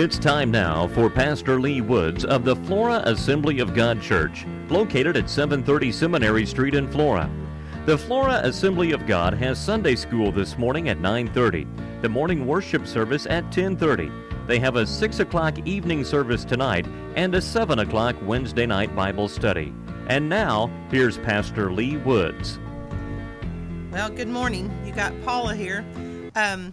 It's time now for Pastor Lee Woods of the Flora Assembly of God Church, located at 730 Seminary Street in Flora. The Flora Assembly of God has Sunday school this morning at 9:30, the morning worship service at 10:30. They have a 6 o'clock evening service tonight and a 7 o'clock Wednesday night Bible study. And now, here's Pastor Lee Woods. Well, good morning. You got Paula here. Um,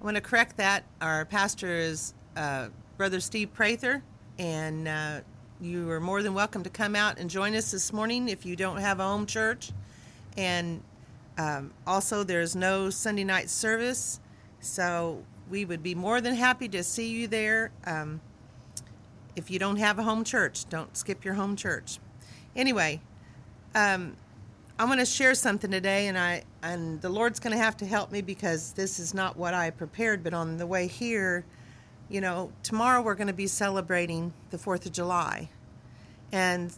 I want to correct that. Our pastor is uh, Brother Steve Prather, and uh, you are more than welcome to come out and join us this morning if you don't have a home church. And um, also, there's no Sunday night service, so we would be more than happy to see you there. Um, if you don't have a home church, don't skip your home church. Anyway, um, I'm going to share something today, and I and the Lord's going to have to help me because this is not what I prepared. But on the way here, you know, tomorrow we're going to be celebrating the Fourth of July, and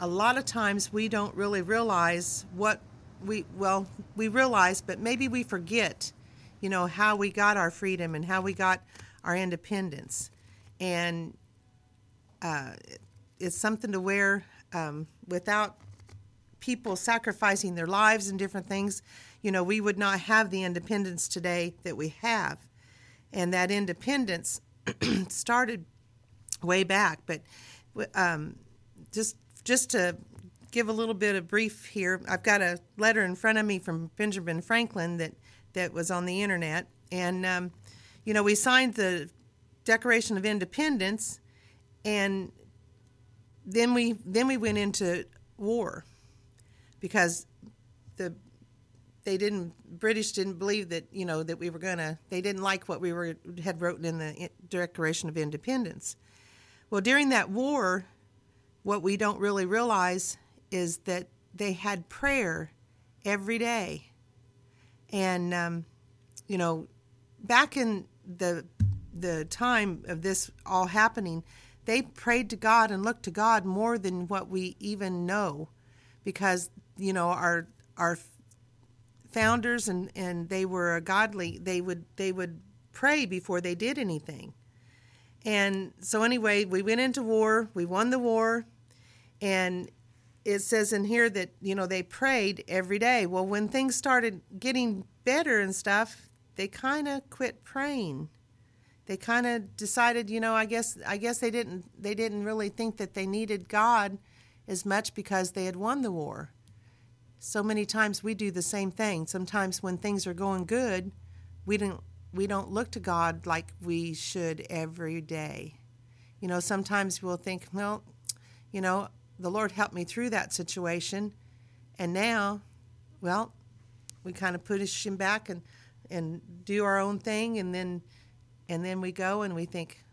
a lot of times we don't really realize what we well we realize, but maybe we forget, you know, how we got our freedom and how we got our independence, and uh, it's something to wear um, without people sacrificing their lives and different things, you know, we would not have the independence today that we have. And that independence started way back. But um, just just to give a little bit of brief here, I've got a letter in front of me from Benjamin Franklin that that was on the internet, and um, you know, we signed the Declaration of Independence, and then we then we went into war because the they didn't British didn't believe that you know that we were gonna they didn't like what we were had written in the Declaration of Independence. Well, during that war, what we don't really realize is that they had prayer every day, and um, you know, back in the the time of this all happening, they prayed to God and looked to God more than what we even know, because you know our our founders and and they were a godly they would they would pray before they did anything. And so anyway we went into war we won the war. And it says in here that you know they prayed every day. Well when things started getting better and stuff they kind of quit praying. They kind of decided you know i guess i guess they didn't they didn't really think that they needed god as much because they had won the war so many times we do the same thing. Sometimes when things are going good, we don't we don't look to God like we should every day. You know, sometimes we'll think, well, you know, the Lord helped me through that situation, and now, well, we kind of push him back and and do our own thing, and then and then we go and we think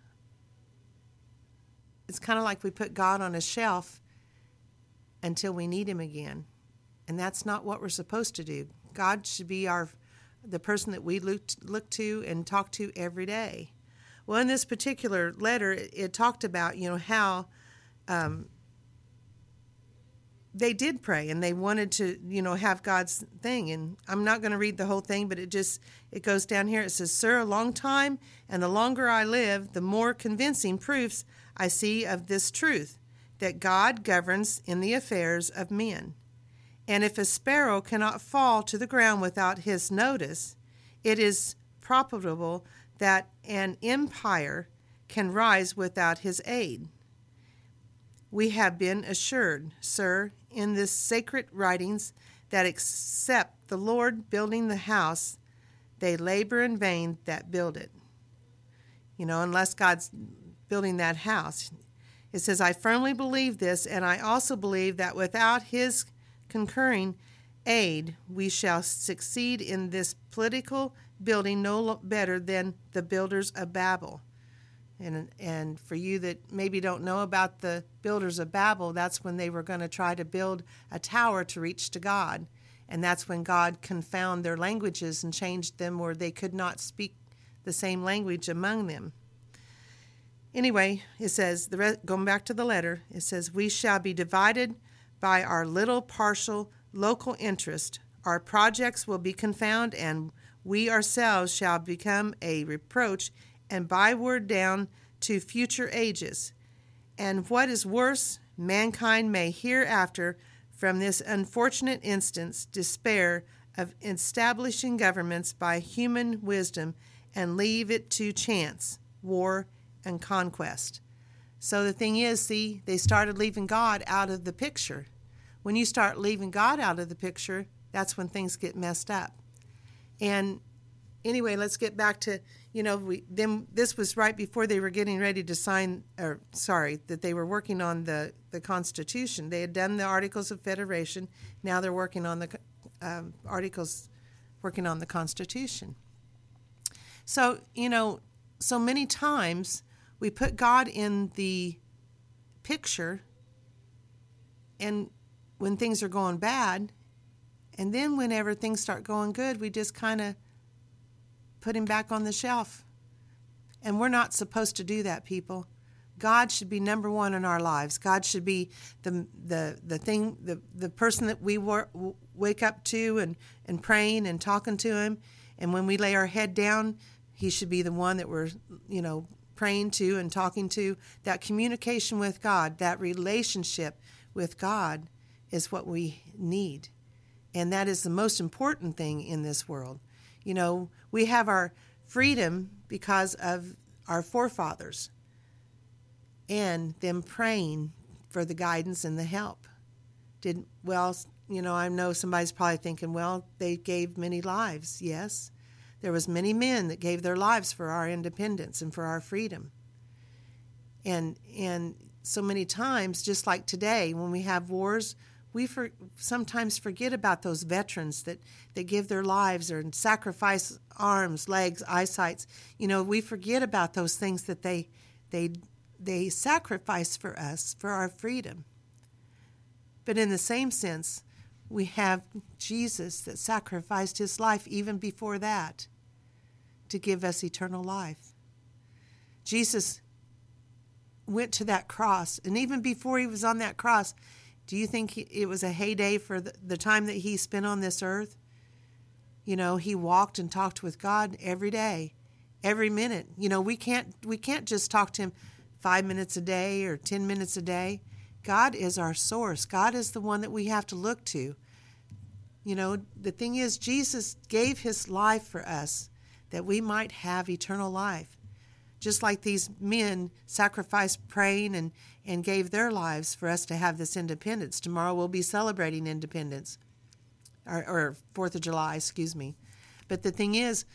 it's kind of like we put God on a shelf until we need him again and that's not what we're supposed to do. God should be our the person that we look look to and talk to every day. Well, in this particular letter, it, it talked about you know how um, they did pray and they wanted to you know have God's thing. And I'm not going to read the whole thing, but it just it goes down here. It says, "Sir, a long time, and the longer I live, the more convincing proofs I see of this truth that God governs in the affairs of men." And if a sparrow cannot fall to the ground without his notice, it is probable that an empire can rise without his aid. We have been assured, sir, in this sacred writings that except the Lord building the house, they labor in vain that build it. You know, unless God's building that house. It says, I firmly believe this, and I also believe that without his concurring aid, we shall succeed in this political building no better than the builders of Babel. And, and for you that maybe don't know about the builders of Babel, that's when they were going to try to build a tower to reach to God. And that's when God confounded their languages and changed them where they could not speak the same language among them. Anyway, it says, the re- going back to the letter, it says, We shall be divided by our little partial local interest. Our projects will be confounded, and we ourselves shall become a reproach and byword down to future ages. And what is worse, mankind may hereafter, from this unfortunate instance, despair of establishing governments by human wisdom and leave it to chance, war, and conquest. So the thing is, see, they started leaving God out of the picture. When you start leaving God out of the picture, that's when things get messed up. And anyway, let's get back to you know we then this was right before they were getting ready to sign or sorry that they were working on the the Constitution. They had done the Articles of Federation. Now they're working on the um, articles, working on the Constitution. So you know, so many times we put God in the picture, and when things are going bad, and then whenever things start going good, we just kind of put him back on the shelf. And we're not supposed to do that, people. God should be number one in our lives. God should be the the the thing the the person that we wor- wake up to and and praying and talking to Him. And when we lay our head down, He should be the one that we're you know praying to and talking to. That communication with God, that relationship with God, is what we need, and that is the most important thing in this world. You know, we have our freedom because of our forefathers and them praying for the guidance and the help. Did well, you know, I know somebody's probably thinking, well, they gave many lives. Yes. There was many men that gave their lives for our independence and for our freedom. And and so many times just like today when we have wars, we for, sometimes forget about those veterans that, that give their lives or sacrifice arms, legs, eyesights. You know, we forget about those things that they they they sacrifice for us for our freedom. But in the same sense, we have Jesus that sacrificed his life even before that to give us eternal life. Jesus went to that cross, and even before he was on that cross, do you think it was a heyday for the, the time that he spent on this earth? You know, he walked and talked with God every day, every minute. You know, we can't we can't just talk to him 5 minutes a day or 10 minutes a day. God is our source. God is the one that we have to look to. You know, the thing is Jesus gave his life for us that we might have eternal life just like these men sacrificed praying and, and gave their lives for us to have this independence. Tomorrow we'll be celebrating independence, or, or Fourth of July, excuse me. But the thing is,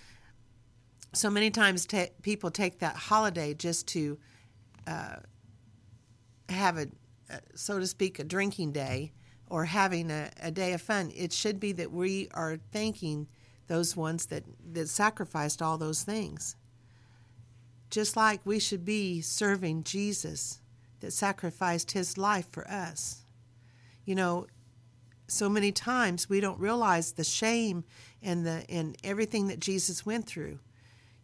so many times people take that holiday just to uh, have a, a, so to speak, a drinking day or having a, a day of fun. It should be that we are thanking those ones that, that sacrificed all those things just like we should be serving Jesus that sacrificed his life for us. You know, so many times we don't realize the shame and the and everything that Jesus went through.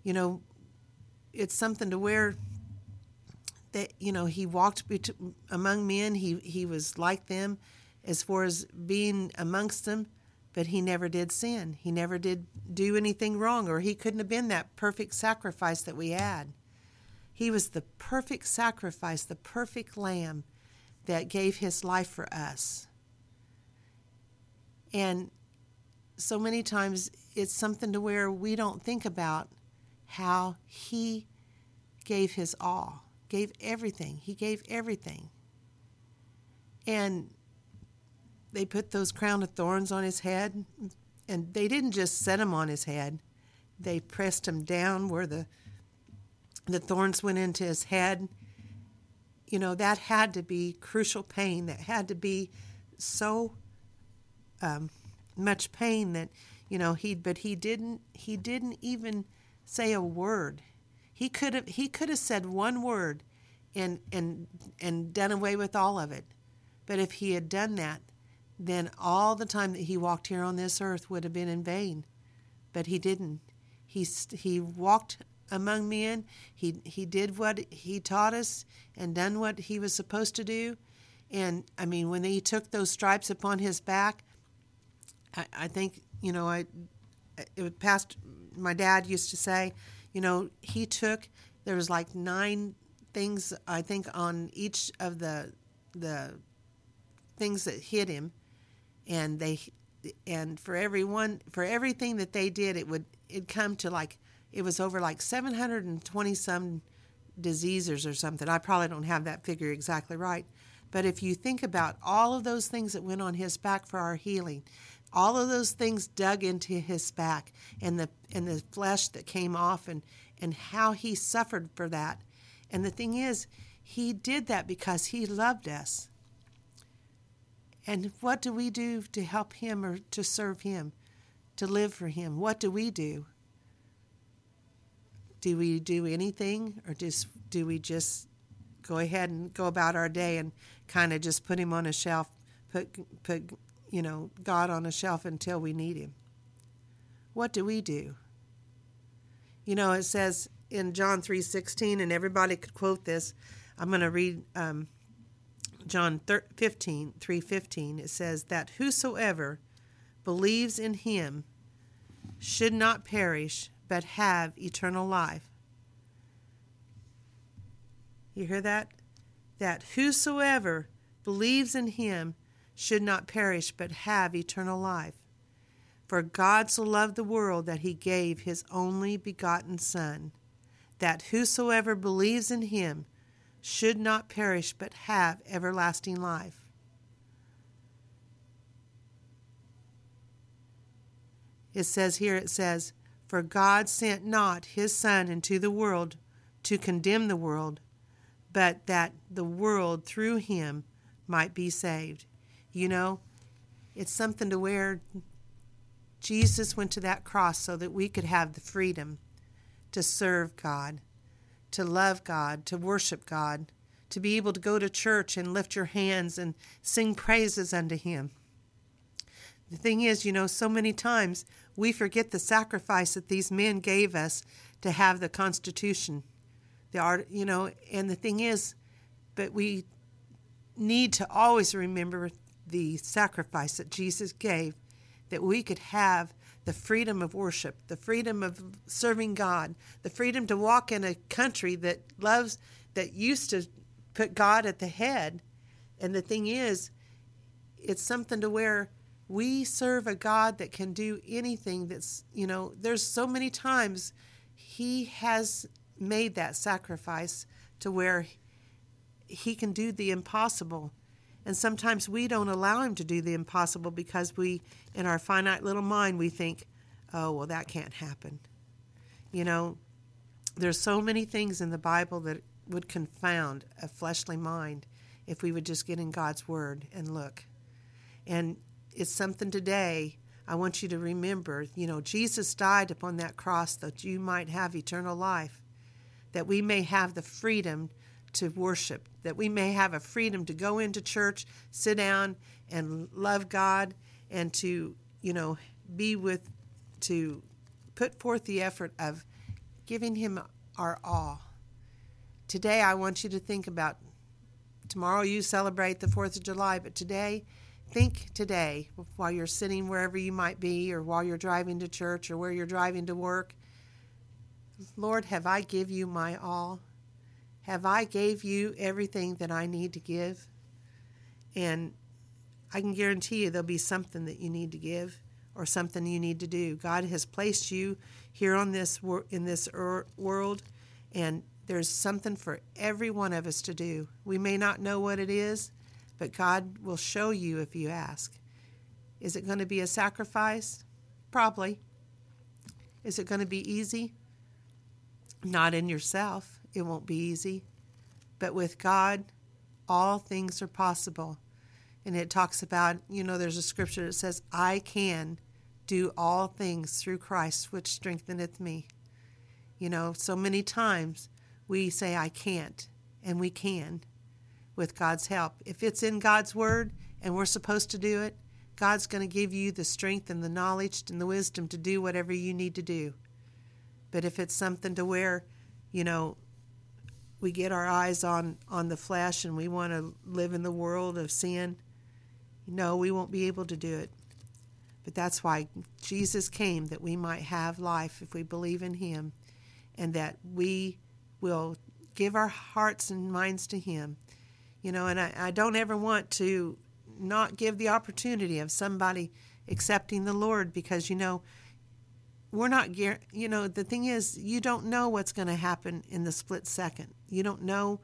You know, it's something to where that you know he walked among men. He he was like them as far as being amongst them, but he never did sin. He never did do anything wrong, or he couldn't have been that perfect sacrifice that we had. He was the perfect sacrifice, the perfect lamb that gave his life for us. And so many times it's something to where we don't think about how he gave his all, gave everything. He gave everything. And they put those crown of thorns on his head, and they didn't just set him on his head, they pressed him down where the the thorns went into his head. You know, that had to be crucial pain. That had to be so um, much pain that, you know, he but he didn't he didn't even say a word. He could have he could have said one word and and and done away with all of it. But if he had done that, then all the time that he walked here on this earth would have been in vain. But he didn't. He he walked among men. He he did what he taught us and done what he was supposed to do. And I mean, when he took those stripes upon his back, I, I think you know I it past. My dad used to say, you know, he took there was like nine things I think on each of the the things that hit him, and they and for every one for everything that they did, it would it'd come to like it was over like 720 some diseases or something. I probably don't have that figure exactly right. But if you think about all of those things that went on his back for our healing, all of those things dug into his back and the and the flesh that came off and and how he suffered for that. And the thing is, he did that because he loved us. And what do we do to help him or to serve him, to live for him? What do we do? Do we do anything or just do we just go ahead and go about our day and kind of just put him on a shelf, put put you know, God on a shelf until we need him? What do we do? You know, it says in John 3:16 and everybody could quote this. I'm going to read um, John 15, 3:15. It says that whosoever believes in him should not perish but have eternal life. You hear that? That whosoever believes in him should not perish but have eternal life. For God so loved the world that he gave his only begotten Son, that whosoever believes in him should not perish but have everlasting life. It says here, it says, For God sent not his Son into the world to condemn the world, but that the world through him might be saved. You know, it's something to where Jesus went to that cross so that we could have the freedom to serve God, to love God, to worship God, to be able to go to church and lift your hands and sing praises unto Him. The thing is, you know, so many times we forget the sacrifice that these men gave us to have the Constitution. The art, you know, and the thing is, but we need to always remember the sacrifice that Jesus gave that we could have the freedom of worship, the freedom of serving God, the freedom to walk in a country that loves, that used to put God at the head. And the thing is, it's something to where we serve a God that can do anything that's, you know, there's so many times He has made that sacrifice to where He can do the impossible. And sometimes we don't allow him to do the impossible because we, in our finite little mind, we think, oh, well, that can't happen. You know, there's so many things in the Bible that would confound a fleshly mind if we would just get in God's Word and look. And it's something today I want you to remember. You know, Jesus died upon that cross that you might have eternal life, that we may have the freedom to worship, that we may have a freedom to go into church, sit down and love God and to, you know, be with, to put forth the effort of giving Him our all. Today, I want you to think about tomorrow you celebrate the 4th of July, but today, think today while you're sitting wherever you might be or while you're driving to church or where you're driving to work. Lord, have I give you my all? Have I gave you everything that I need to give? And I can guarantee you there'll be something that you need to give or something you need to do. God has placed you here on this in this er-, world and there's something for every one of us to do. We may not know what it is, but God will show you if you ask. Is it going to be a sacrifice? Probably. Is it going to be easy? Not in yourself. It won't be easy. But with God, all things are possible. And it talks about, you know, there's a scripture that says, I can do all things through Christ, which strengtheneth me. You know, so many times we say, I can't, and we can with God's help. If it's in God's Word and we're supposed to do it, God's going to give you the strength and the knowledge and the wisdom to do whatever you need to do. But if it's something to where, you know, we get our eyes on on the flesh and we want to live in the world of sin, no, we won't be able to do it. But that's why Jesus came that we might have life if we believe in him and that we will give our hearts and minds to him. You know, and I, I don't ever want to not give the opportunity of somebody accepting the Lord because you know we're not you know the thing is you don't know what's going to happen in the split second. You don't know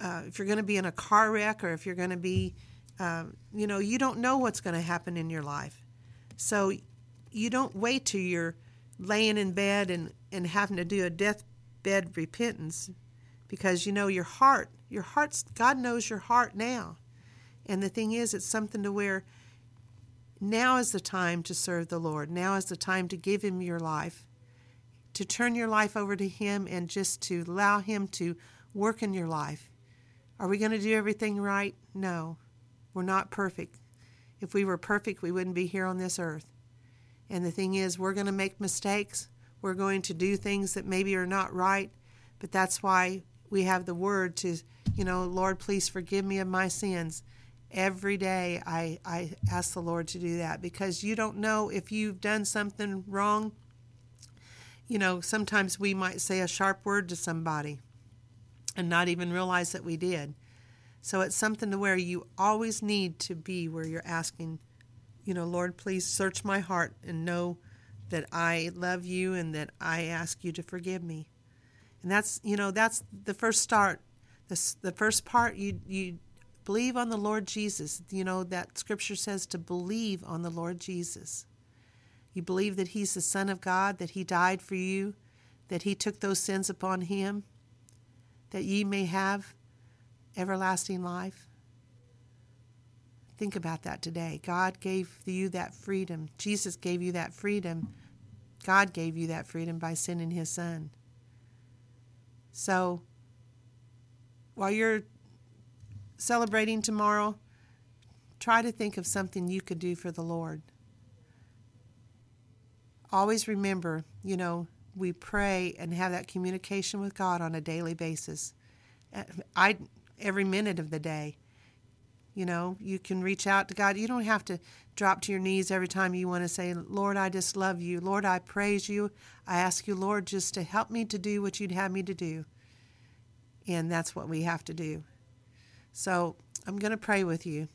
uh, if you're going to be in a car wreck or if you're going to be uh, you know you don't know what's going to happen in your life. So you don't wait till you're laying in bed and and having to do a deathbed repentance because you know your heart your heart's God knows your heart now. And the thing is, it's something to where now is the time to serve the Lord. Now is the time to give Him your life, to turn your life over to Him and just to allow Him to work in your life. Are we going to do everything right? No. We're not perfect. If we were perfect, we wouldn't be here on this earth. And the thing is, we're going to make mistakes. We're going to do things that maybe are not right. But that's why we have the word to, you know, Lord, please forgive me of my sins every day I, I ask the Lord to do that because you don't know if you've done something wrong. You know, sometimes we might say a sharp word to somebody and not even realize that we did. So it's something to where you always need to be where you're asking, you know, Lord, please search my heart and know that I love you and that I ask you to forgive me. And that's, you know, that's the first start. The, the first part you you Believe on the Lord Jesus. You know, that scripture says to believe on the Lord Jesus. You believe that He's the Son of God, that He died for you, that He took those sins upon Him, that ye may have everlasting life. Think about that today. God gave you that freedom. Jesus gave you that freedom. God gave you that freedom by sending His Son. So, while you're celebrating tomorrow, try to think of something you could do for the Lord. Always remember, you know, we pray and have that communication with God on a daily basis. I every minute of the day. You know, you can reach out to God. You don't have to drop to your knees every time you want to say, Lord, I just love you. Lord, I praise you. I ask you, Lord, just to help me to do what you'd have me to do. And that's what we have to do. So I'm going to pray with you.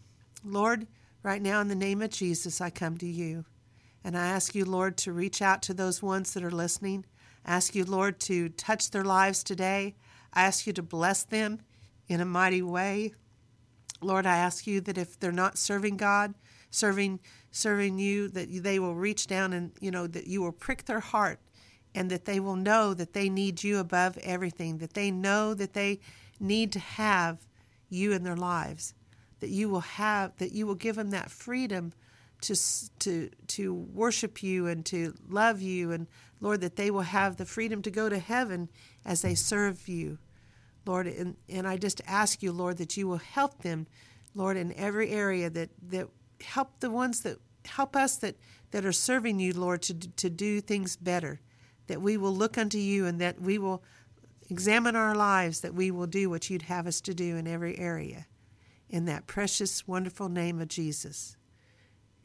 Lord, right now in the name of Jesus, I come to you. And I ask you, Lord, to reach out to those ones that are listening. I ask you, Lord, to touch their lives today. I ask you to bless them in a mighty way. Lord, I ask you that if they're not serving God, serving serving you, that they will reach down and you know that you will prick their heart and that they will know that they need you above everything, that they know that they need to have you in their lives that you will have that you will give them that freedom to to to worship you and to love you. And Lord that they will have the freedom to go to heaven as they serve you. Lord and, and I just ask you Lord that you will help them Lord in every area that that help the ones that help us that that are serving you Lord to to do things better that we will look unto you and that we will Examine our lives that we will do what you'd have us to do in every area. In that precious, wonderful name of Jesus.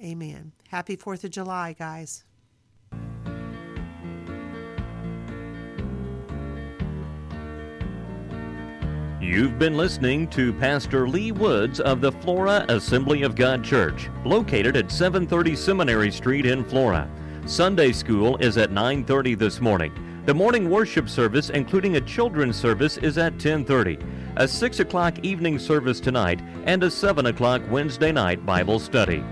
Amen. Happy 4th of July, guys. You've been listening to Pastor Lee Woods of the Flora Assembly of God Church, located at 730 Seminary Street in Flora. Sunday school is at 9:30 this morning. The morning worship service, including a children's service, is at 10:30. A 6 o'clock evening service tonight, and a 7 o'clock Wednesday night Bible study.